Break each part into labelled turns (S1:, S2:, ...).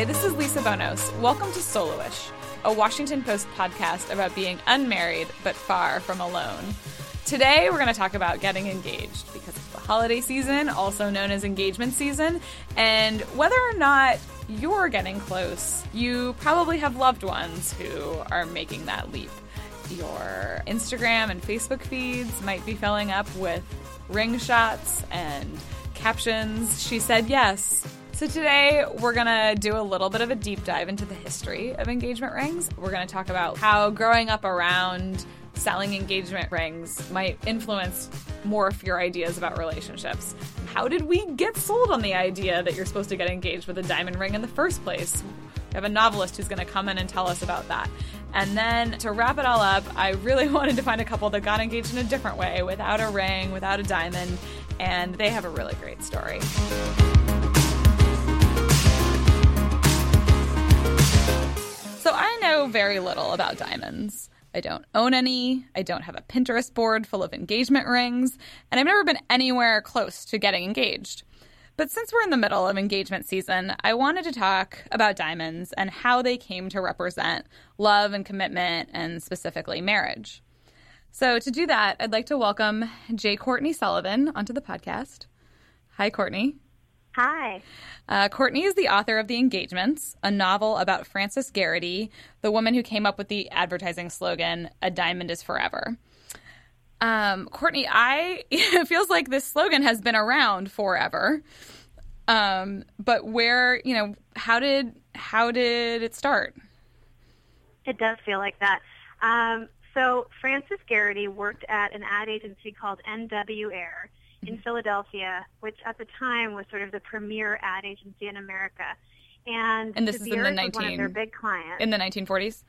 S1: Hi, this is Lisa Bonos. Welcome to Soloish, a Washington Post podcast about being unmarried but far from alone. Today, we're going to talk about getting engaged because it's the holiday season, also known as engagement season, and whether or not you're getting close, you probably have loved ones who are making that leap. Your Instagram and Facebook feeds might be filling up with ring shots and captions. She said yes. So, today we're gonna do a little bit of a deep dive into the history of engagement rings. We're gonna talk about how growing up around selling engagement rings might influence morph your ideas about relationships. How did we get sold on the idea that you're supposed to get engaged with a diamond ring in the first place? We have a novelist who's going to come in and tell us about that. And then to wrap it all up, I really wanted to find a couple that got engaged in a different way, without a ring, without a diamond, and they have a really great story. Know very little about diamonds. I don't own any. I don't have a Pinterest board full of engagement rings, and I've never been anywhere close to getting engaged. But since we're in the middle of engagement season, I wanted to talk about diamonds and how they came to represent love and commitment and specifically marriage. So, to do that, I'd like to welcome J. Courtney Sullivan onto the podcast. Hi, Courtney.
S2: Hi.
S1: Uh, Courtney is the author of The Engagements, a novel about Frances Gerety, the woman who came up with the advertising slogan, A Diamond is Forever. Um, Courtney, I it feels like this slogan has been around forever. Um, but where, you know, how did how did it start?
S2: It does feel like that. Um, so Frances Gerety worked at an ad agency called NW Ayer in Philadelphia, which at the time was sort of the premier ad agency in America. And,
S1: And this
S2: De
S1: is in the
S2: Beers was
S1: 19
S2: one of their big clients.
S1: In the 1940s?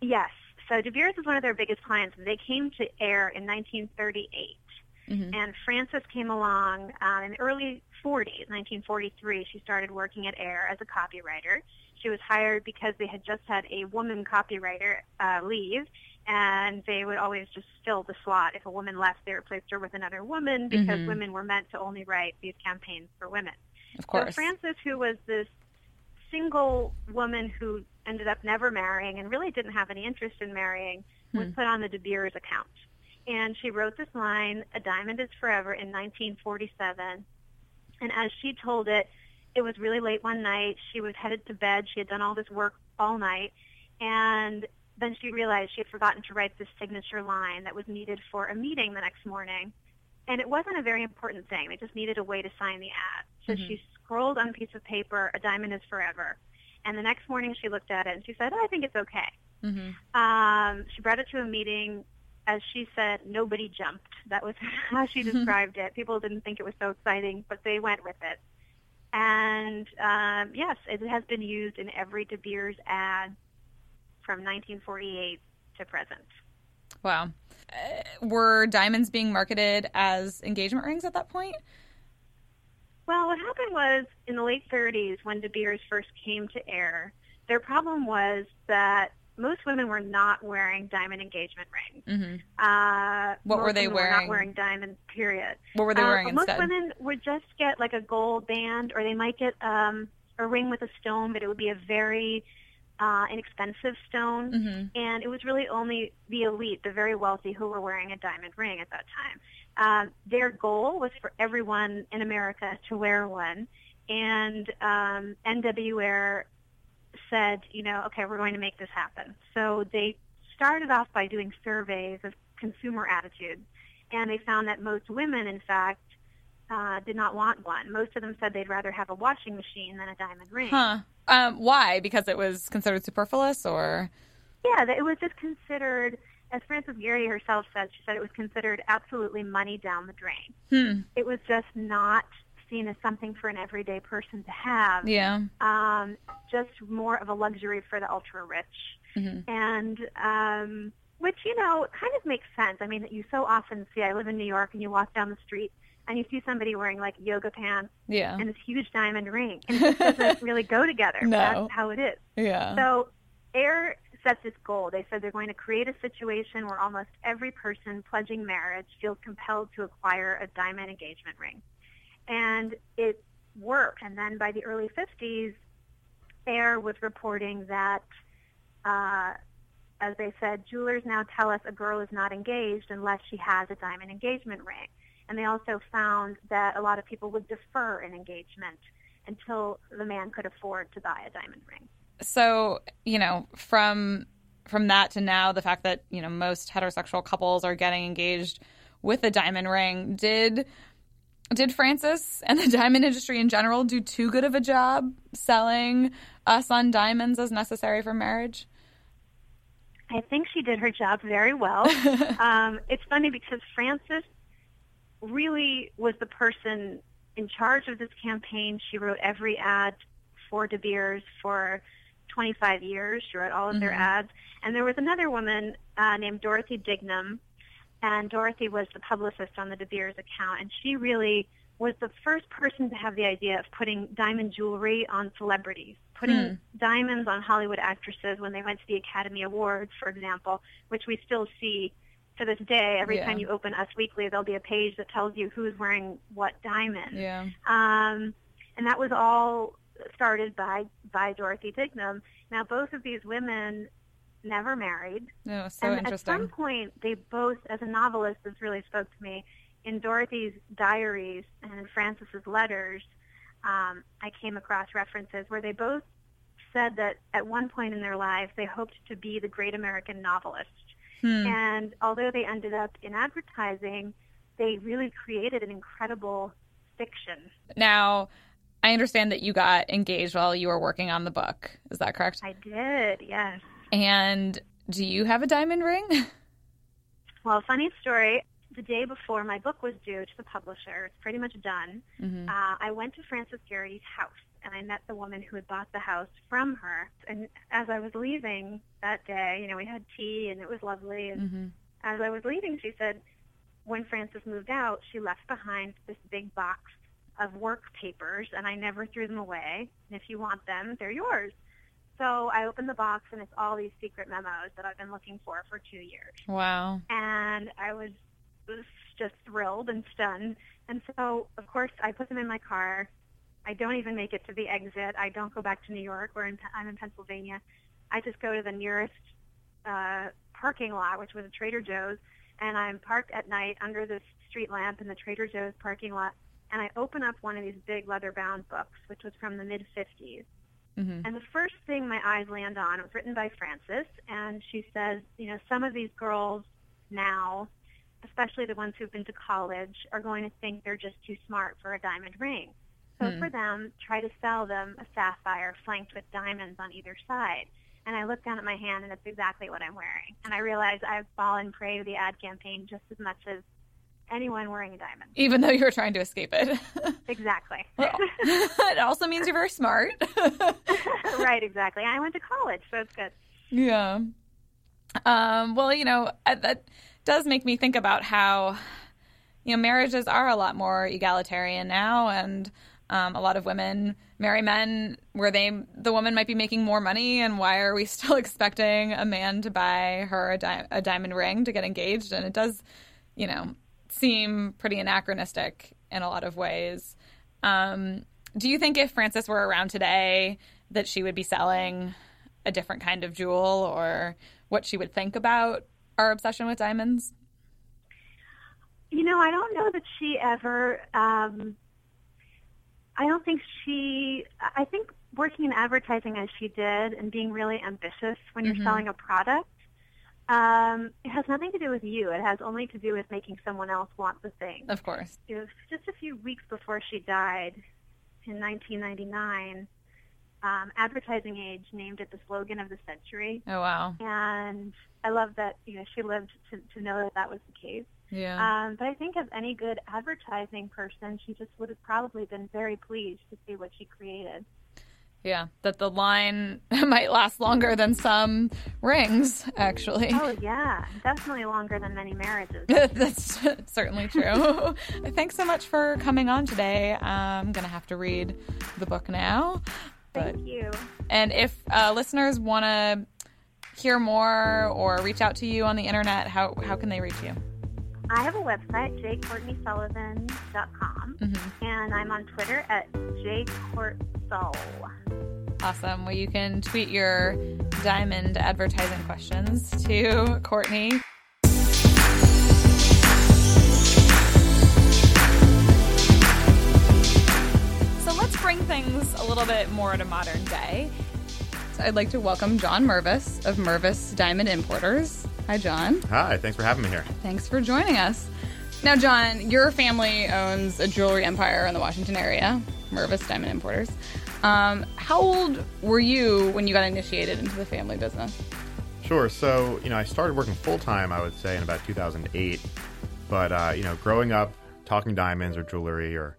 S2: yes. So De Beers was one of their biggest clients. They came to Ayer in 1938.
S1: Mhm.
S2: And Frances came along um, in the early 40s, 1943. She started working at Ayer as a copywriter. She was hired because they had just had a woman copywriter uh, leave, and they would always just fill the slot. If a woman left, they replaced her with another woman because
S1: Mhm.
S2: women were meant to only write these campaigns for women.
S1: Of course.
S2: So Frances, who was this single woman who ended up never marrying and really didn't have any interest in marrying, was
S1: Hmm.
S2: put on the De Beers account. And she wrote this line, "A diamond is forever," in 1947. And as she told it, it was really late one night. She was headed to bed. She had done all this work all night, and then she realized she had forgotten to write this signature line that was needed for a meeting the next morning. And it wasn't a very important thing. They just needed a way to sign the ad. So
S1: Mhm.
S2: she scrolled on a piece of paper, "A diamond is forever." And the next morning she looked at it and she said, oh, I think it's okay.
S1: hmm
S2: Um, she brought it to a meeting. As she said, nobody jumped. That was how she described it. People didn't think it was so exciting, but they went with it. And um, yes, it has been used in every De Beers ad from 1948 to present.
S1: Wow. Uh, were diamonds being marketed as engagement rings at that point?
S2: Well, what happened was in the late 30s when De Beers first came to Ayer, their problem was that most women were not wearing diamond engagement rings.
S1: hmm
S2: Uh,
S1: What
S2: most
S1: were they wearing?
S2: not wearing diamond, period.
S1: What were they
S2: Uh,
S1: wearing
S2: but most
S1: instead?
S2: women would just get like a gold band, or they might get um, a ring with a stone, but it would be a very uh, an expensive stone.
S1: hmm
S2: And it was really only the elite, the very wealthy, who were wearing a diamond ring at that time. Uh, their goal was for everyone in America to wear one, and um, NW Ayer said, you know, okay, we're going to make this happen. So they started off by doing surveys of consumer attitudes, and they found that most women, in fact, uh, did not want one. Most of them said they'd rather have a washing machine than a diamond ring.
S1: Huh. Um, why? Because it was considered superfluous, or
S2: Yeah, that it was just considered, as Frances Gary herself said, she said it was considered absolutely money down the drain.
S1: hmm,
S2: It was just not seen as something for an everyday person to have.
S1: yeah,
S2: Um, just more of a luxury for the ultra rich.
S1: hmm
S2: And um, which, you know, kind of makes sense. I mean, you so often see, I live in New York, and you walk down the street and you see somebody wearing like yoga pants
S1: yeah,
S2: and this huge diamond ring. And it just doesn't really go together.
S1: No.
S2: That's how it is.
S1: yeah.
S2: So Ayer set this goal. They said they're going to create a situation where almost every person pledging marriage feels compelled to acquire a diamond engagement ring. And it worked. And then by the early 50s, Ayer was reporting that, uh, as they said, jewelers now tell us a girl is not engaged unless she has a diamond engagement ring. And they also found that a lot of people would defer an engagement until the man could afford to buy a diamond ring.
S1: So, you know, from from that to now, the fact that, you know, most heterosexual couples are getting engaged with a diamond ring, did did Frances and the diamond industry in general do too good of a job selling us on diamonds as necessary for marriage?
S2: I think she did her job very well. um, it's funny because Frances really was the person in charge of this campaign. She wrote every ad for De Beers for 25 years. She wrote all of mm-hmm. their ads. And there was another woman uh, named Dorothy Dignam and Dorothy was the publicist on the De Beers account, and she really was the first person to have the idea of putting diamond jewelry on celebrities, putting hmm. diamonds on Hollywood actresses when they went to the Academy Awards, for example, which we still see to this day. Every yeah. time you open Us Weekly, there'll be a page that tells you who's wearing what diamond.
S1: Yeah.
S2: Um, and that was all started by by Dorothy Dignam. Now, both of these women never married.
S1: No, so
S2: and
S1: interesting.
S2: At some point, they both, as a novelist, this really spoke to me. In Dorothy's diaries and in Frances's letters, um, I came across references where they both said that at one point in their lives they hoped to be the great American novelist. Hmm. And although they ended up in advertising, they really created an incredible fiction.
S1: Now, I understand that you got engaged while you were working on the book. Is that correct?
S2: I did, yes.
S1: And do you have a diamond ring?
S2: Well, funny story. The day before my book was due to the publisher, it's pretty much done. Mm-hmm. Uh, I went to Frances Gerety's house and I met the woman who had bought the house from her. And as I was leaving that day, you know, we had tea and it was lovely. And mm-hmm. as I was leaving, she said, when Frances moved out, she left behind this big box of work papers, and I never threw them away. And if you want them, they're yours. So I opened the box and it's all these secret memos that I've been looking for for two years.
S1: Wow.
S2: And I was, was just thrilled and stunned. And so, of course, I put them in my car. I don't even make it to the exit. I don't go back to New York. Where I'm in Pennsylvania. I just go to the nearest uh, parking lot, which was a Trader Joe's, and I'm parked at night under this street lamp in the Trader Joe's parking lot. And I open up one of these big leather-bound books, which was from the mid 50s Mm-hmm. And the first thing my eyes land on, was written by Frances, and she says, you know, some of these girls now, especially the ones who've been to college, are going to think they're just too smart for a diamond ring. So mm-hmm. for them, try to sell them a sapphire flanked with diamonds on either side. And I look down at my hand, and it's exactly what I'm wearing. And I realize I've fallen prey to the ad campaign just as much as anyone wearing a diamond.
S1: Even though you were trying to escape it.
S2: exactly.
S1: Well, it also means you're very smart.
S2: right, exactly. I went to college, so it's good.
S1: Yeah. Um, well, you know, that does make me think about how, you know, marriages are a lot more egalitarian now, and um, a lot of women marry men where they the woman might be making more money, and why are we still expecting a man to buy her a, di- a diamond ring to get engaged? And it does, you know, seem pretty anachronistic in a lot of ways. Um, do you think if Frances were around today, that she would be selling a different kind of jewel, or what she would think about our obsession with diamonds?
S2: You know, I don't know that she ever. Um, I don't think she. I think working in advertising as she did and being really ambitious when you're mm-hmm. selling a product um, it has nothing to do with you. It has only to do with making someone else want the thing.
S1: Of course.
S2: It was just a few weeks before she died in 1999. Um, Advertising Age named it the slogan of the century.
S1: Oh wow!
S2: And I love that you know she lived to, to know that that was the case.
S1: Yeah.
S2: Um, but I think as any good advertising person, she just would have probably been very pleased to see what she created.
S1: Yeah, that the line might last longer than some rings, actually.
S2: Oh, yeah. Definitely longer than many marriages.
S1: That's certainly true. Thanks so much for coming on today. I'm going to have to read the book now.
S2: But, Thank you.
S1: And if uh, listeners want to hear more or reach out to you on the internet, how, how can they reach you?
S2: I have a website, jcourtneysullivan.com, mm-hmm. and I'm on Twitter at jcourtsul.
S1: Awesome. Well, you can tweet your diamond advertising questions to Courtney. So let's bring things a little bit more to modern day. So I'd like to welcome John Mervis of Mervis Diamond Importers. Hi, John.
S3: Hi, thanks for having me here.
S1: Thanks for joining us. Now, John, your family owns a jewelry empire in the Washington area, Mervis Diamond Importers. Um, how old were you when you got initiated into the family business?
S3: Sure. So, you know, I started working full time, I would say, in about 2008. But, uh, you know, growing up, talking diamonds or jewelry or,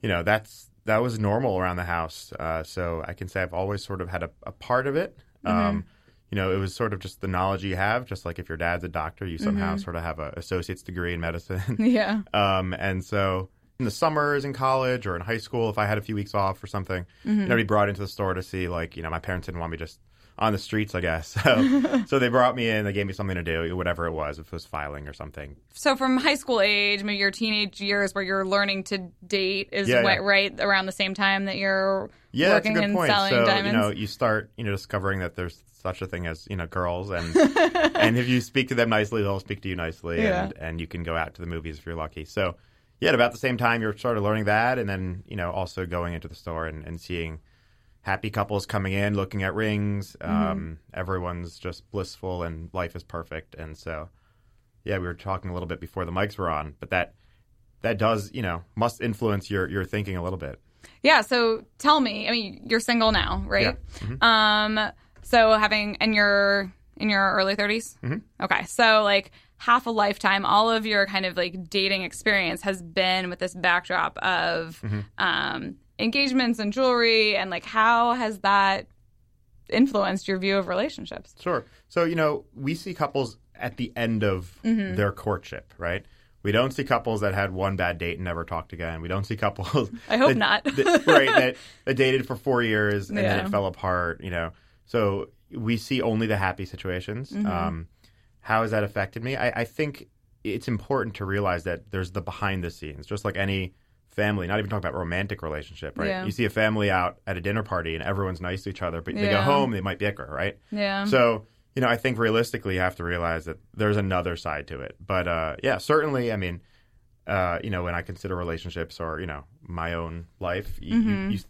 S3: you know, that's that was normal around the house. Uh, so I can say I've always sort of had a, a part of it. Um, you know, it was sort of just the knowledge you have, just like if your dad's a doctor, you somehow sort of have an associate's degree in medicine.
S1: Yeah.
S3: Um, and so in the summers in college or in high school, if I had a few weeks off or something, you know, I'd be brought into the store to see, like, you know, my parents didn't want me just on the streets, I guess. So, so they brought me in, they gave me something to do, whatever it was, if it was filing or something.
S1: So from high school age, maybe your teenage years where you're learning to date is
S3: Yeah,
S1: wh-
S3: yeah.
S1: right around the same time that you're
S3: Yeah,
S1: working and
S3: point.
S1: selling
S3: so,
S1: diamonds.
S3: you know, you start, you know, discovering that there's such a thing as, you know, girls and and if you speak to them nicely, they'll speak to you nicely
S1: Yeah.
S3: and and you can go out to the movies if you're lucky. So, yeah, at about the same time you're sort of learning that and then, you know, also going into the store and, and seeing happy couples coming in, looking at rings.
S1: Mm-hmm.
S3: Um, everyone's just blissful and life is perfect. And so, yeah, we were talking a little bit before the mics were on, but that that does, you know, must influence your your thinking a little bit.
S1: Yeah, so tell me. I mean, you're single now, right?
S3: Mm-hmm.
S1: Um, so having in you're in your early 30s. Mm-hmm. Okay, so like half a lifetime, all of your kind of like dating experience has been with this backdrop of
S3: Mm-hmm.
S1: um, engagements and jewelry, and like how has that influenced your view of relationships?
S3: Sure. So, you know, we see couples at the end of their courtship, right? We don't see couples that had one bad date and never talked again. We don't see couples.
S1: I hope
S3: that-
S1: not.
S3: that- right. That, that dated for four years and then it fell apart, you know. So we see only the happy situations. Um, how has that affected me? I, I think it's important to realize that there's the behind the scenes, just like any family, not even talking about romantic relationship, right?
S1: Yeah.
S3: You see a family out at a dinner party and everyone's nice to each other, but they go home, they might bicker, right?
S1: Yeah.
S3: So, you know, I think realistically, you have to realize that there's another side to it. But uh, yeah, certainly, I mean, uh, you know, when I consider relationships or you know my own life, you,
S1: Mm-hmm.
S3: you, you,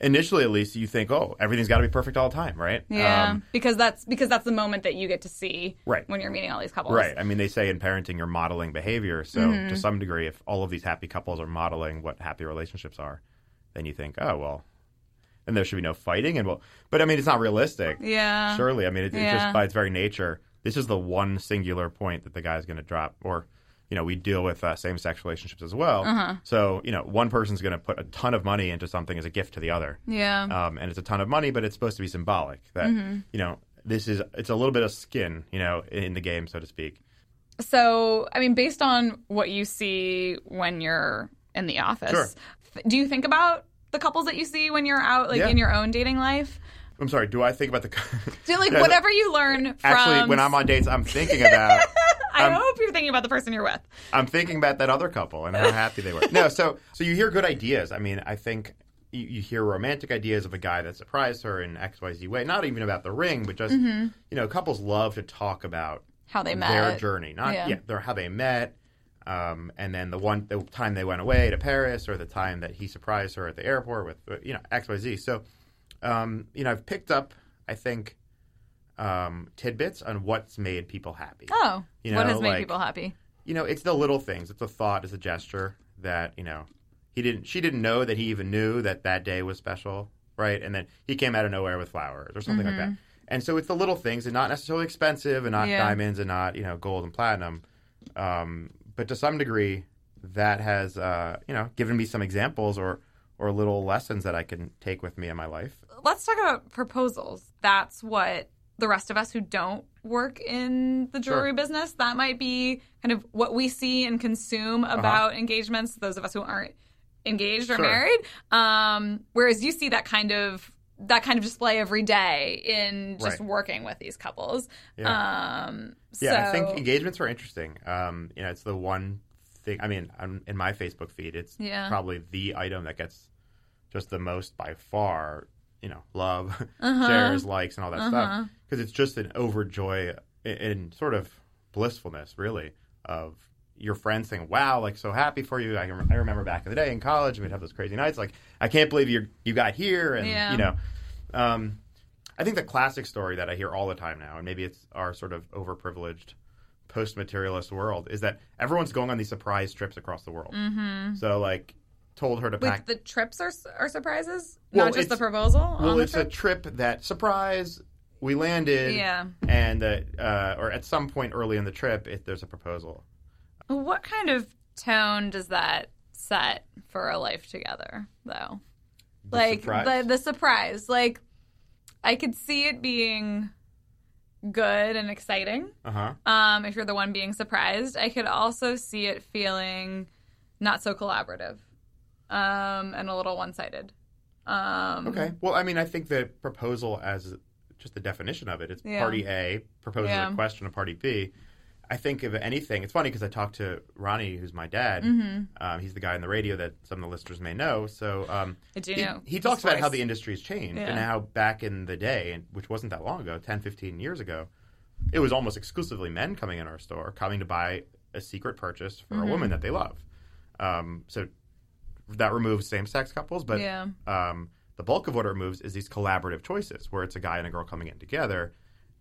S3: initially at least you think, oh, everything's got to be perfect all the time, right?
S1: yeah,
S3: Um,
S1: because that's because that's the moment that you get to see
S3: Right.
S1: when you're meeting all these couples.
S3: Right. I mean, they say in parenting, you're modeling behavior. So,
S1: Mm-hmm.
S3: to some degree, if all of these happy couples are modeling what happy relationships are, then you think, oh, well, and there should be no fighting. And well, but I mean, it's not realistic.
S1: Yeah.
S3: Surely. I mean, it, it's just by its very nature, this is the one singular point that the guy's going to drop. Or, you know, we deal with uh, same sex relationships as well.
S1: Uh-huh.
S3: So, you know, one person's going to put a ton of money into something as a gift to the other.
S1: Yeah.
S3: Um, and it's a ton of money, but it's supposed to be symbolic that,
S1: Mm-hmm.
S3: you know, this is, it's a little bit of skin, you know, in the game, so to speak.
S1: So, I mean, based on what you see when you're in the office,
S3: Sure.
S1: do you think about the couples that you see when you're out, like
S3: Yeah.
S1: in your own dating life?
S3: I'm sorry. Do I think about the?
S1: Do like whatever you learn from.
S3: Actually, when I'm on dates, I'm thinking about.
S1: I hope you're thinking about the person you're with.
S3: I'm thinking about that other couple and how happy they were. No, so so you hear good ideas. I mean, I think you, you hear romantic ideas of a guy that surprised her in X Y Z way. Not even about the ring, but just you know, couples love to talk about
S1: How they met.
S3: their journey, not
S1: Yeah.
S3: yeah, their how they met. Um, and then the one the time they went away to Paris, or the time that he surprised her at the airport with you know X Y Z. So, um, you know, I've picked up, I think, um, tidbits on what's made people happy.
S1: Oh,
S3: You
S1: what has made
S3: like-
S1: people happy?
S3: you know, it's the little things. It's a thought, it's a gesture that you know he didn't. She didn't know that he even knew that that day was special, right? And then he came out of nowhere with flowers or something like that. And so it's the little things, and not necessarily expensive, and not
S1: Mm-hmm. Yeah.
S3: diamonds, and not you know gold and platinum. Um, but to some degree, that has uh, you know given me some examples or or little lessons that I can take with me in my life.
S1: Let's talk about proposals. That's what the rest of us who don't work in the jewelry
S3: Sure.
S1: business, that might be kind of what we see and consume about engagements, those of us who aren't engaged or
S3: Uh-huh. Sure.
S1: married. Um, whereas you see that kind of that kind of display every day in just
S3: Right.
S1: working with these couples.
S3: Yeah.
S1: Um,
S3: Yeah, I think engagements are interesting. Um, you know, it's the one thing. I mean, I'm, in my Facebook feed, it's
S1: Yeah.
S3: probably the item that gets just the most by far you know love,
S1: Uh-huh.
S3: shares, likes, and all that stuff because it's just an overjoy and sort of blissfulness, really, of your friends saying, "Wow, like so happy for you." I, I remember back in the day in college, we'd have those crazy nights, like, "I can't believe you you got here," and
S1: Yeah.
S3: you know. Um, I think the classic story that I hear all the time now, and maybe it's our sort of overprivileged post-materialist world, is that everyone's going on these surprise trips across the world. Mm-hmm. So, like, told her to
S1: Wait,
S3: pack.
S1: the trips are are surprises,
S3: Well,
S1: not just the proposal.
S3: well, it's
S1: trip?
S3: a trip that surprise. We landed,
S1: Yeah.
S3: and uh, uh, or at some point early in the trip, if there's a proposal.
S1: What kind of tone does that set for a life together, though?
S3: The
S1: like
S3: surprise?
S1: the the surprise. Like I could see it being good and exciting.
S3: Uh huh.
S1: Um, if you're the one being surprised, I could also see it feeling not so collaborative, um, and a little one sided. Um,
S3: Okay. Well, I mean, I think the proposal as just the definition of it, it's
S1: Yeah.
S3: party A proposes
S1: Yeah.
S3: a question to party B. I think if anything, it's funny because I talked to Ronnie, who's my dad.
S1: Mm-hmm.
S3: Um, he's the guy on the radio that some of the listeners may know. So um,
S1: I do
S3: he,
S1: know
S3: he talks about how the industry's changed and how back in the day, and which wasn't that long ago, 10, 15 years ago, it was almost exclusively men coming in our store, coming to buy a secret purchase for
S1: Mm-hmm.
S3: a woman that they love. Um, so that removes same-sex couples, but
S1: Yeah.
S3: um, the bulk of what it removes is these collaborative choices, where it's a guy and a girl coming in together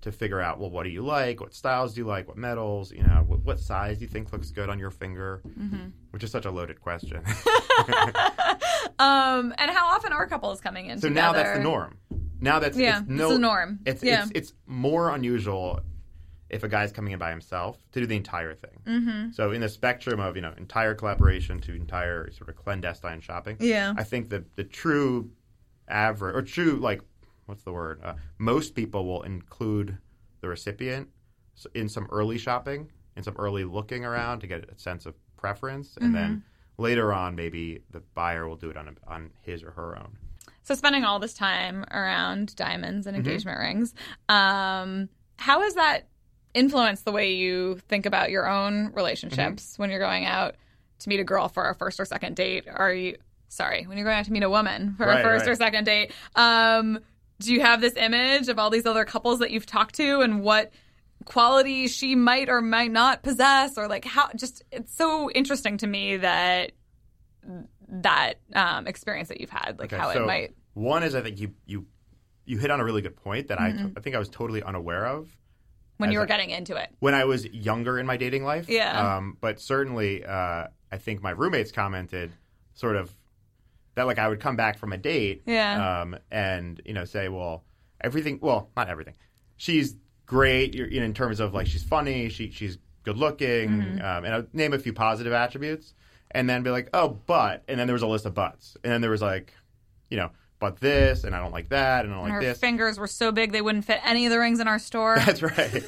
S3: to figure out, well, what do you like? What styles do you like? What metals? You know, what, what size do you think looks good on your finger?
S1: Mm-hmm.
S3: Which is such a loaded question.
S1: Um, and how often are couples coming in
S3: so
S1: together?
S3: now that's the norm. Now that's
S1: Yeah,
S3: it's no,
S1: it's the norm.
S3: It's,
S1: Yeah.
S3: it's it's more unusual if a guy's coming in by himself to do the entire thing. Mm-hmm. So in the spectrum of you know entire collaboration to entire sort of clandestine shopping,
S1: Yeah.
S3: I think the the true average or true like what's the word? Uh, most people will include the recipient in some early shopping, in some early looking around to get a sense of preference, and then
S1: Mm-hmm.
S3: later on maybe the buyer will do it on a, on his or her own.
S1: So spending all this time around diamonds and
S3: Mm-hmm.
S1: engagement rings, um, how has that influenced the way you think about your own relationships
S3: Mm-hmm.
S1: when you're going out to meet a girl for a first or second date? Are you sorry when you're going out to meet a woman for a first
S3: right.
S1: or second date? Um, do you have this image of all these other couples that you've talked to and what? qualities she might or might not possess or like how just it's so interesting to me that that um, experience that you've had like
S3: Okay,
S1: how
S3: so
S1: it might
S3: one is I think you you you hit on a really good point that
S1: Mm-hmm.
S3: I I think I was totally unaware of
S1: when you were
S3: a-
S1: getting into it
S3: when I was younger in my dating life.
S1: Yeah.
S3: Um, but certainly, uh, I think my roommates commented sort of that like I would come back from a date,
S1: Yeah.
S3: um, and you know say, well, everything, well, not everything. She's great, you know, in terms of like she's funny, she she's good looking,
S1: Mm-hmm.
S3: um, and I'd name a few positive attributes, and then be like, oh, but, and then there was a list of buts, and then there was like, you know. But this, and I don't like that, and I don't
S1: And
S3: like
S1: her
S3: this.
S1: fingers were so big they wouldn't fit any of the rings in our store
S3: That's right.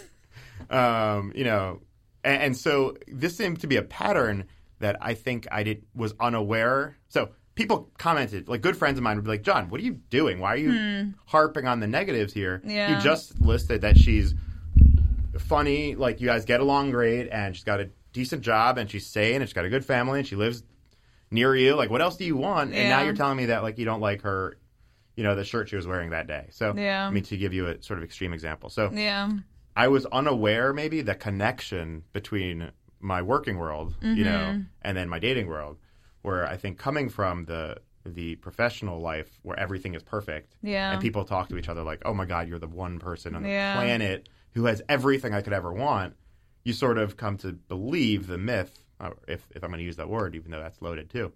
S3: um, you know, and, and so this seemed to be a pattern that I think I did was unaware. So people commented, like good friends of mine would be like, "John, what are you doing? Why are you harping on the negatives here?
S1: Yeah.
S3: You just listed that she's funny, like you guys get along great, and she's got a decent job, and she's sane, and she's got a good family, and she lives near you. Like, what else do you want? And now you're telling me that like you don't like her." You know the shirt she was wearing that day. So,
S1: Yeah.
S3: I mean, to give you a sort of extreme example. So,
S1: yeah
S3: I was unaware maybe the connection between my working world, you know,
S1: Mm-hmm.
S3: and then my dating world, where I think coming from the the professional life where everything is perfect,
S1: Yeah.
S3: and people talk to each other like, "Oh my God, you're the one person on the
S1: Yeah.
S3: planet who has everything I could ever want." You sort of come to believe the myth, uh, if if I'm going to use that word, even though that's loaded too,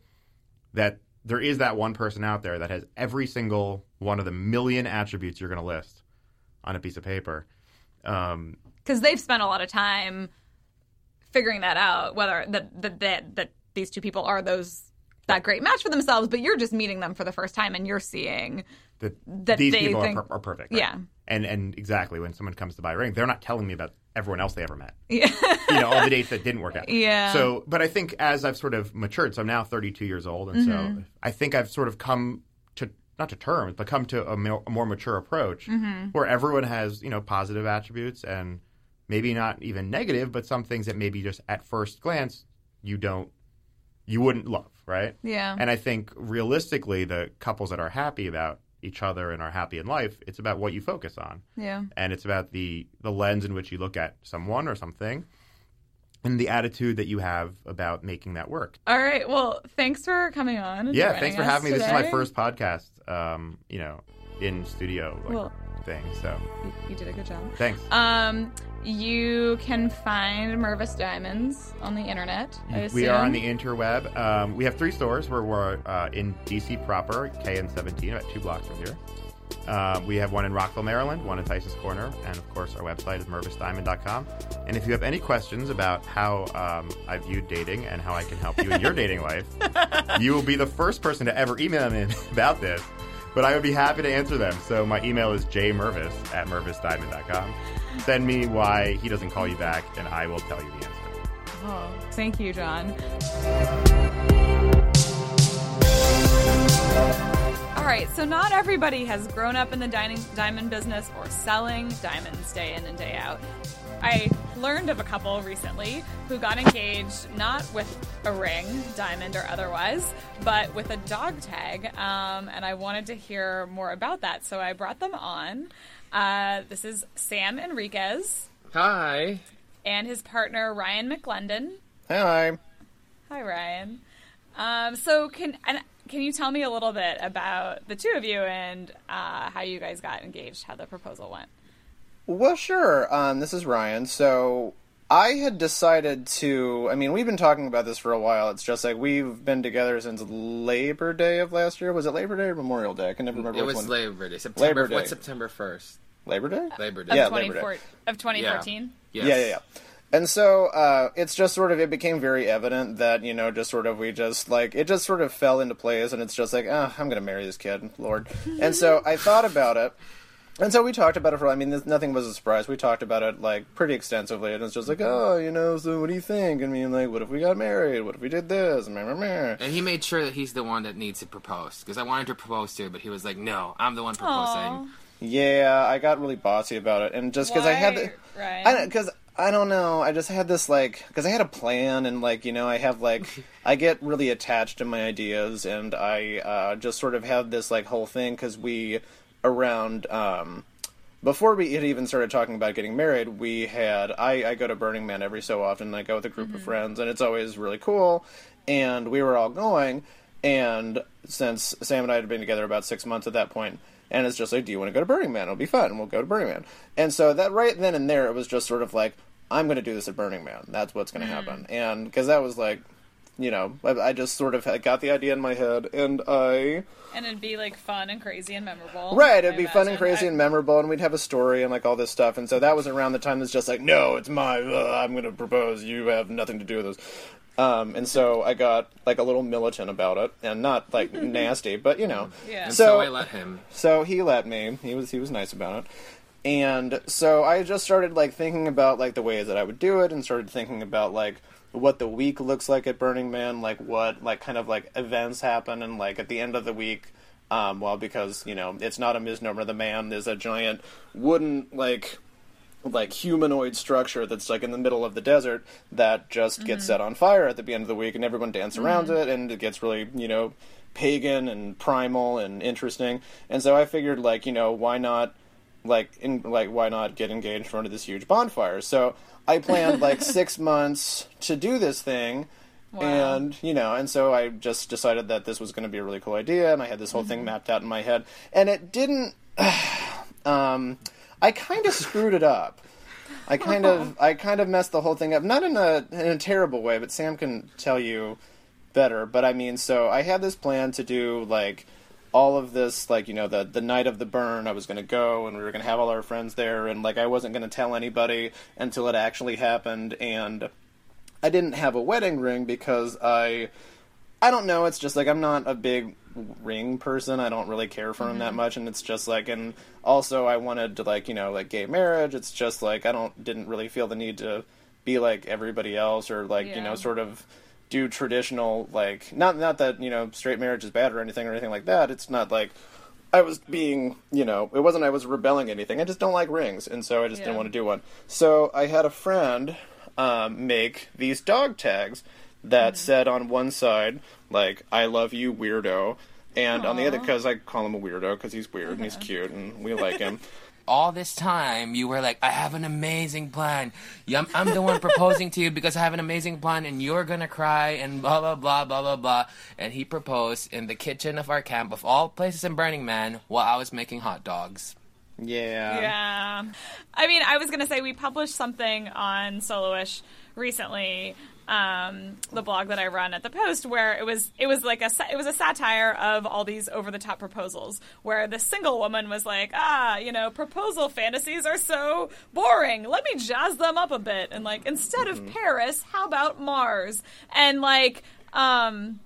S3: that there is that one person out there that has every single one of the million attributes you're going to list on a piece of paper. Um,
S1: because they've spent a lot of time figuring that out whether that that, that these two people are those that great match for themselves but you're just meeting them for the first time and you're seeing
S3: that,
S1: That
S3: these people
S1: think-
S3: are, per- are perfect. right?
S1: Yeah.
S3: And and exactly when someone comes to buy a ring, they're not telling me about everyone else they ever met.
S1: yeah
S3: You know, all the dates that didn't work out.
S1: Yeah.
S3: So, but I think as I've sort of matured, so I'm now 32 years old, and
S1: Mm-hmm.
S3: so I think I've sort of come to not to terms, but come to a more, a more mature approach
S1: Mm-hmm.
S3: where everyone has you know positive attributes and maybe not even negative, but some things that maybe just at first glance you don't you wouldn't love, right?
S1: Yeah.
S3: And I think realistically, the couples that are happy about each other and are happy in life. It's about what you focus on,
S1: Yeah.
S3: and it's about the the lens in which you look at someone or something, and the attitude that you have about making that work.
S1: All right. Well, thanks for coming on.
S3: Yeah, thanks for having me. This is my first podcast, um, you know, in studio like,
S1: Well-
S3: thing. So
S1: You, you did a good job.
S3: thanks.
S1: Um, you can find Mervis Diamonds on the internet.
S3: We are on the interweb. Um, we have three stores where we're uh, in DC proper, KN17, about two blocks from here. Uh, we have one in Rockville, Maryland, one in Tyson's Corner, and of course, our website is mervisdiamond.com. And if you have any questions about how um, I view dating and how I can help you in your dating life, you will be the first person to ever email me about this. But I would be happy to answer them. So my email is jmervis at mervisdiamond.com. Send me why he doesn't call you back, and I will tell you the answer.
S1: Oh, thank you, John. All right, so not everybody has grown up in the dining, diamond business or selling diamonds day in and day out. I learned of a couple recently who got engaged not with a ring, diamond or otherwise, but with a dog tag. Um, and I wanted to hear more about that, so I brought them on. Uh, this is Sam Enriquez
S4: Hi.
S1: and his partner Ryan McLendon.
S5: Hi.
S1: Hi, Ryan. Um, so can and can you tell me a little bit about the two of you and uh, how you guys got engaged, how the proposal went?
S5: Well, sure. Um, this is Ryan. So I had decided to. I mean, we've been talking about this for a while. It's just like we've been together since Labor Day of last year. Was it Labor Day or Memorial Day? I can never remember.
S4: It
S5: which
S4: was
S5: one.
S4: Labor Day. September.
S5: Labor Day.
S4: What's September first?
S5: Labor Day.
S4: Labor
S1: Of
S4: Day.
S5: Yeah,
S1: 24
S5: Labor Day.
S1: of 2014.
S4: Yes.
S5: Yeah, yeah, yeah. And so uh, it's just sort of it became very evident that you know just sort of we just like it just sort of fell into place and it's just like ah I'm gonna marry this kid Lord and so I thought about it and so we talked about it for I mean this, nothing was a surprise we talked about it like pretty extensively and it's just like oh you know so what do you think I mean like what if we got married what if we did this meh, meh, meh.
S4: And he made sure that he's the one that needs to propose because I wanted to propose too, but he was like, "No, I'm the one proposing."
S1: Aw.
S5: yeah I got really bossy about it and just because I had the,
S1: Why, Ryan?
S5: I because I don't know. I just had this like because I had a plan and like you know I have like I get really attached to my ideas and I uh, just sort of have this like whole thing because we around um, before we had even started talking about getting married we had I, I go to Burning Man every so often. I go with a group of friends and it's always really cool. And we were all going and since Sam and I had been together about six months at that point, and it's just like, do you want to go to Burning Man? It'll be fun, and we'll go to Burning Man. And so that right then and there, it was just sort of like, I'm going to do this at Burning Man. That's what's going to happen. And because that was like, you know, I, I just sort of had got the idea in my head, and I
S1: and it'd be like fun and crazy and memorable.
S5: right, it'd
S1: I
S5: be fun and crazy
S1: I-
S5: and memorable, and we'd have a story and like all this stuff. And so that was around the time that's just like, no, it's my, uh, I'm going to propose. You have nothing to do with this. Um, and so I got like a little militant about it, and not like nasty, but you know.
S1: Yeah.
S4: And
S5: So-
S4: so, I let him.
S5: So he let me. He was he was nice about it. And so I just started like thinking about like the ways that I would do it and started thinking about like what the week looks like at Burning Man, like what like kind of like events happen and like at the end of the week um well because, you know, it's not a misnomer the man is a giant wooden like like humanoid structure that's like in the middle of the desert that just gets mm-hmm. set on fire at the end of the week and everyone dance mm-hmm. around it and it gets really you know pagan and primal and interesting. And so i figured like you know why not like in like why not get engaged in front of this huge bonfire so i planned like six months to do this thing
S1: Wow.
S5: and you know and so i just decided that this was going to be a really cool idea and i had this whole thing mm-hmm. mapped out in my head. And it didn't um, I kind of screwed it up. I kind of I kind of messed the whole thing up. Not in a in a terrible way, but Sam can tell you better. But I mean, so I had this plan to do like all of this, like you know, the the night of the burn. I was going to go, and we were going to have all our friends there, and like I wasn't going to tell anybody until it actually happened. And I didn't have a wedding ring because I I don't know. It's just like I'm not a big ring person. I don't really care for him that much, and it's just like, and also I wanted to like you know like gay marriage. It's just like I don't didn't really feel the need to be like everybody else or like you know sort of do traditional like not not that you know straight marriage is bad or anything or anything like that. It's not like I was being, you know, it wasn't I was rebelling anything. I just don't like rings, and so I just
S1: Yeah.
S5: didn't want to do one. So I had a friend um, make these dog tags that mm-hmm. said on one side like "I love you, weirdo," And on the other, because I call him a weirdo because he's weird and he's uh-huh. cute and we like him.
S4: all this time you were like, I have an amazing plan. I'm, I'm the one proposing to you because I have an amazing plan and you're gonna cry and blah blah blah blah blah blah. And he proposed in the kitchen of our camp of all places in Burning Man while I was making hot dogs.
S5: Yeah.
S1: Yeah. I mean, I was going to say we published something on Soloish recently, um, the blog that I run at the Post, where it was it was like a it was a satire of all these over the top proposals, where the single woman was like, ah, you know, proposal fantasies are so boring. Let me jazz them up a bit, and like instead of Paris, how about Mars? And like, um,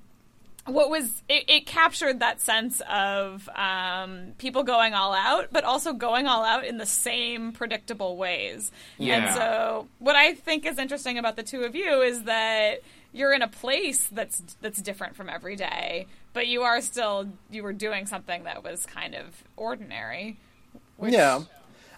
S1: what was it, it captured that sense of um, people going all out, but also going all out in the same predictable ways.
S4: Yeah.
S1: And so, what I think is interesting about the two of you is that you're in a place that's that's different from every day, but you are still you were doing something that was kind of ordinary. which-
S5: Yeah.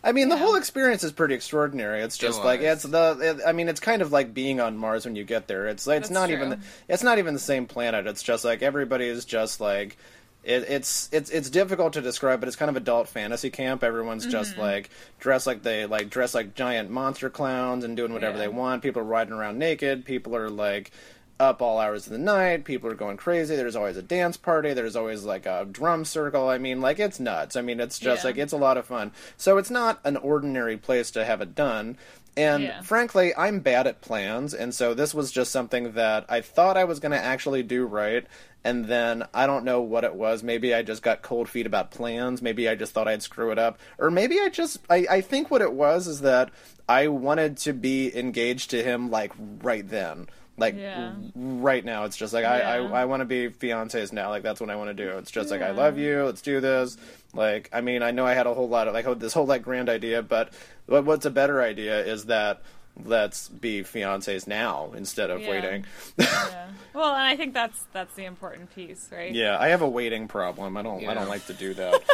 S5: I mean, the whole experience is pretty extraordinary. It's just
S4: It
S5: like it's the. It, I mean, it's kind of like being on Mars when you get there. It's like it's
S1: That's
S5: not
S1: true.
S5: even. It's not even the same planet. It's just like everybody is just like. It, it's it's it's difficult to describe, but it's kind of adult fantasy camp. Everyone's just
S1: Mm-hmm.
S5: like dressed like they like dress like giant monster clowns and doing whatever
S1: Yeah.
S5: they want. People are riding around naked. People are like up all hours of the night. People are going crazy. There's always a dance party. There's always like a drum circle. I mean, like it's nuts. I mean, it's just
S1: Yeah.
S5: like it's a lot of fun. So it's not an ordinary place to have it done. And
S1: Yeah.
S5: frankly, I'm bad at plans, and so this was just something that I thought I was going to actually do right. And then I don't know what it was. Maybe I just got cold feet about plans. Maybe I just thought I'd screw it up. Or maybe I just, I, I think what it was is that I wanted to be engaged to him like right then. Like
S1: Yeah.
S5: right now, it's just like I,
S1: Yeah.
S5: I, I want to be fiancés now. Like that's what I want to do. It's just like I love you. Let's do this. Like I mean, I know I had a whole lot of like this whole like grand idea, but what- what's a better idea is that let's be fiancés now instead of
S1: Yeah.
S5: waiting.
S1: Yeah. Well, and I think that's that's the important piece, right?
S5: yeah, I have a waiting problem. I don't I don't like to do that.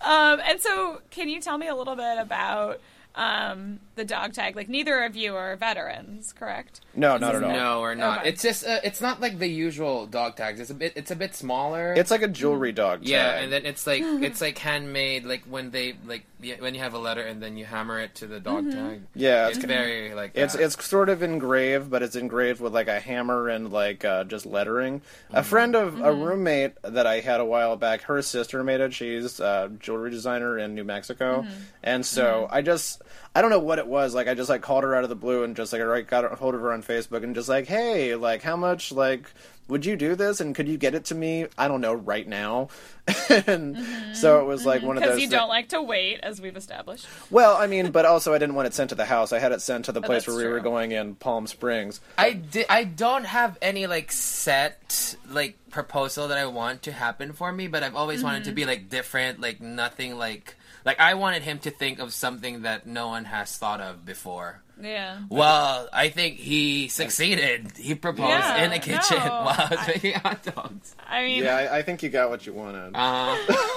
S1: Um, and so, can you tell me a little bit about um, the dog tag? Like, neither of you are veterans, correct?
S5: No, not at all.
S4: No, we're not.
S1: Okay.
S4: It's just uh, it's not like the usual dog tags. It's a bit it's a bit smaller.
S5: It's like a jewelry mm.
S4: dog.
S5: Tag.
S4: Yeah, and then it's like it's like handmade. Like when they like when you have a letter and then you hammer it to the dog mm-hmm. tag.
S5: yeah,
S4: It's
S5: it's
S4: very like
S5: It's
S4: that.
S5: it's sort of engraved, but it's engraved with like a hammer and like uh, just lettering. A mm-hmm. friend of a mm-hmm. roommate that I had a while back, her sister made it. She's a jewelry designer in New Mexico, and so I just I don't know what it was. Like I just like called her out of the blue and just like I right, got a hold of her on Facebook and just like, hey, like how much like would you do this and could you get it to me? I don't know right now. and so it was like one of those.
S1: Because
S5: those.
S1: you
S5: thi-
S1: don't like to wait, as we've established.
S5: well, I mean, but also I didn't want it sent to the house. I had it sent to the place
S1: that's
S5: where we were going in Palm Springs.
S4: I di- I don't have any like set like proposal that I want to happen for me, but I've always wanted to
S1: Mm-hmm.
S4: be like different, like nothing like like I wanted him to think of something that no one has thought of before.
S1: Yeah.
S4: Well, I think he succeeded. He proposed
S1: Yeah,
S4: in a kitchen
S1: no,
S4: while I was making hot dogs.
S1: I mean,
S5: Yeah, I, I think you got what you wanted.
S4: Uh,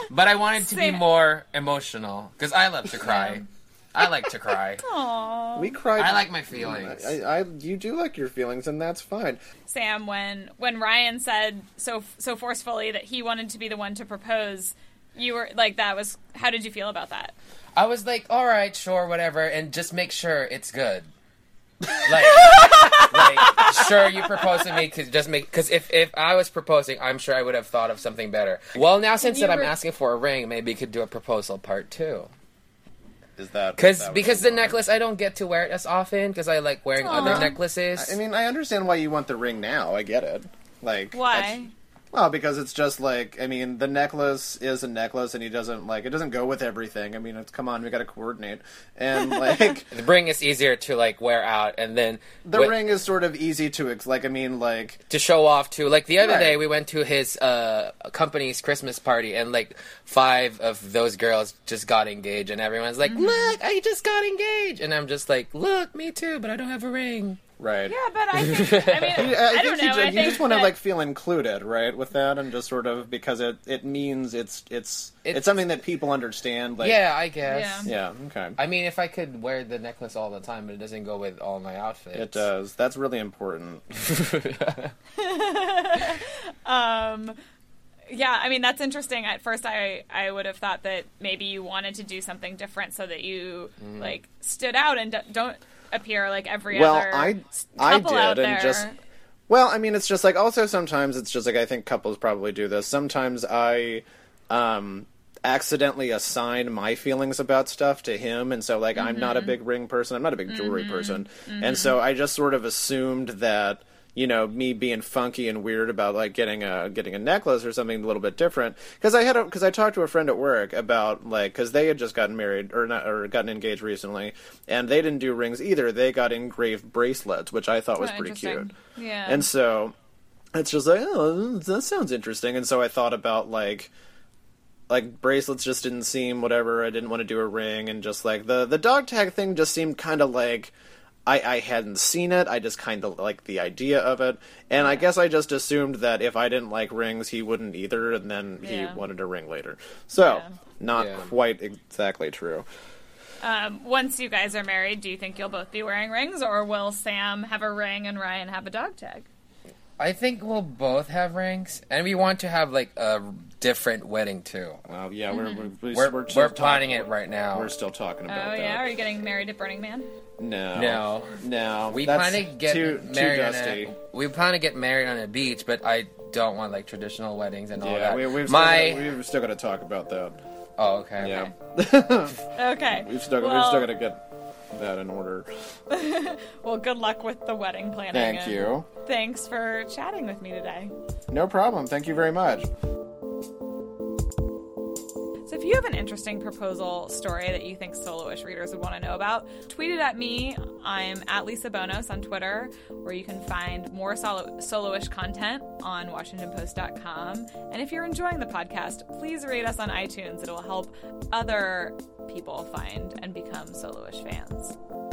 S4: but I wanted to be more emotional because I love to cry. I like to cry.
S1: aw.
S5: we cried.
S4: I like my feelings.
S5: I, I, you do like your feelings, and that's fine.
S1: Sam, when when Ryan said so so forcefully that he wanted to be the one to propose, you were like, that was. How did you feel about that?
S4: I was like, all right, sure, whatever, and just make sure it's good. Like, like sure, you propose to me to just make because if if I was proposing, I'm sure I would have thought of something better. Well, now since
S1: you
S4: that I'm asking for a ring, maybe you could do a proposal part two.
S5: Is that
S4: Because
S5: that
S4: because the
S5: want?
S4: necklace, I don't get to wear it as often because I like wearing other necklaces.
S5: I mean, I understand why you want the ring now. I get it. Like that's-
S1: Why?
S5: Well, because it's just like I mean, the necklace is a necklace, and he doesn't like it. Doesn't go with everything. I mean, it's come on, we got to coordinate, and like
S4: the ring is easier to like wear out, and then
S5: the
S4: wi-
S5: ring is sort of easy to like. I mean, like
S4: to show off to Like the other
S5: Right.
S4: day, we went to his uh, company's Christmas party, and like five of those girls just got engaged, and everyone's like, "Look, I just got engaged," and I'm just like, "Look, me too, but I don't have a ring."
S5: Right.
S1: Yeah, but I think. I mean,
S5: I,
S1: I,
S5: think
S1: don't
S5: you,
S1: know.
S5: ju-
S1: I
S5: you
S1: think
S5: just want to like feel included, right, with that, and just sort of because it it means it's it's it's,
S4: It's-
S5: something that people understand. Like,
S4: yeah, I guess.
S1: Yeah.
S5: yeah, okay.
S4: I mean, if I could wear the necklace all the time, but it doesn't go with all my outfits.
S5: It does. That's really important.
S1: um Yeah, I mean that's interesting. At first, I I would have thought that maybe you wanted to do something different so that you
S5: Mm.
S1: like stood out and d- don't appear like every other
S5: well,
S1: other
S5: I
S1: s-
S5: I
S1: couple
S5: did, and just well, I mean, it's just like also sometimes it's just like I think couples probably do this. Sometimes I um accidentally assign my feelings about stuff to him and so like I'm not a
S1: Mm-hmm.
S5: big ring person, I'm not a big jewelry person. And so I just sort of assumed that you know me being funky and weird about like getting a getting a necklace or something a little bit different. Because I had because I talked to a friend at work about like because they had just gotten married or not or gotten engaged recently and they didn't do rings either. They got engraved bracelets which I thought was
S1: Oh,
S5: pretty cute.
S1: Yeah.
S5: and so it's just like oh that sounds interesting. And so I thought about like like bracelets just didn't seem whatever. I didn't want to do a ring and just like the the dog tag thing just seemed kind of like I, I hadn't seen it. I just kind of liked the idea of it, and I guess I just assumed that if I didn't like rings, he wouldn't either, and then
S1: Yeah.
S5: he wanted a ring later. So,
S1: Yeah.
S5: not
S4: Yeah.
S5: quite exactly true.
S1: um, once you guys are married, do you think you'll both be wearing rings, or will Sam have a ring and Ryan have a dog tag?
S4: I think we'll both have rings, and we want to have like a different wedding too.
S5: Well, yeah, we're we're,
S4: We're, we're,
S5: still
S4: planning it right now.
S5: We're still talking
S1: Oh
S5: about that.
S1: yeah, are you getting married at Burning Man?
S5: No,
S4: No.
S5: no.
S4: we
S5: That's
S4: plan to get
S5: too,
S4: married
S5: Too
S4: on
S5: dusty.
S4: a, we plan to get married on a beach, but I don't want like traditional weddings and all
S5: Yeah,
S4: that.
S5: we, we've
S4: My
S5: still, gotta, we've still got to talk about that.
S4: oh okay
S5: Yeah,
S1: Okay.
S5: we've still we've still got to get that in order.
S1: Well, good luck with the wedding planning.
S5: Thank you.
S1: Thanks for chatting with me today.
S5: No problem. Thank you very much.
S1: So if you have an interesting proposal story that you think soloish readers would want to know about, tweet it at me. I'm at Lisa Bonos on Twitter, where you can find more solo- soloish content on WashingtonPost.com. And if you're enjoying the podcast, please rate us on iTunes. It will help other people find and become soloish fans.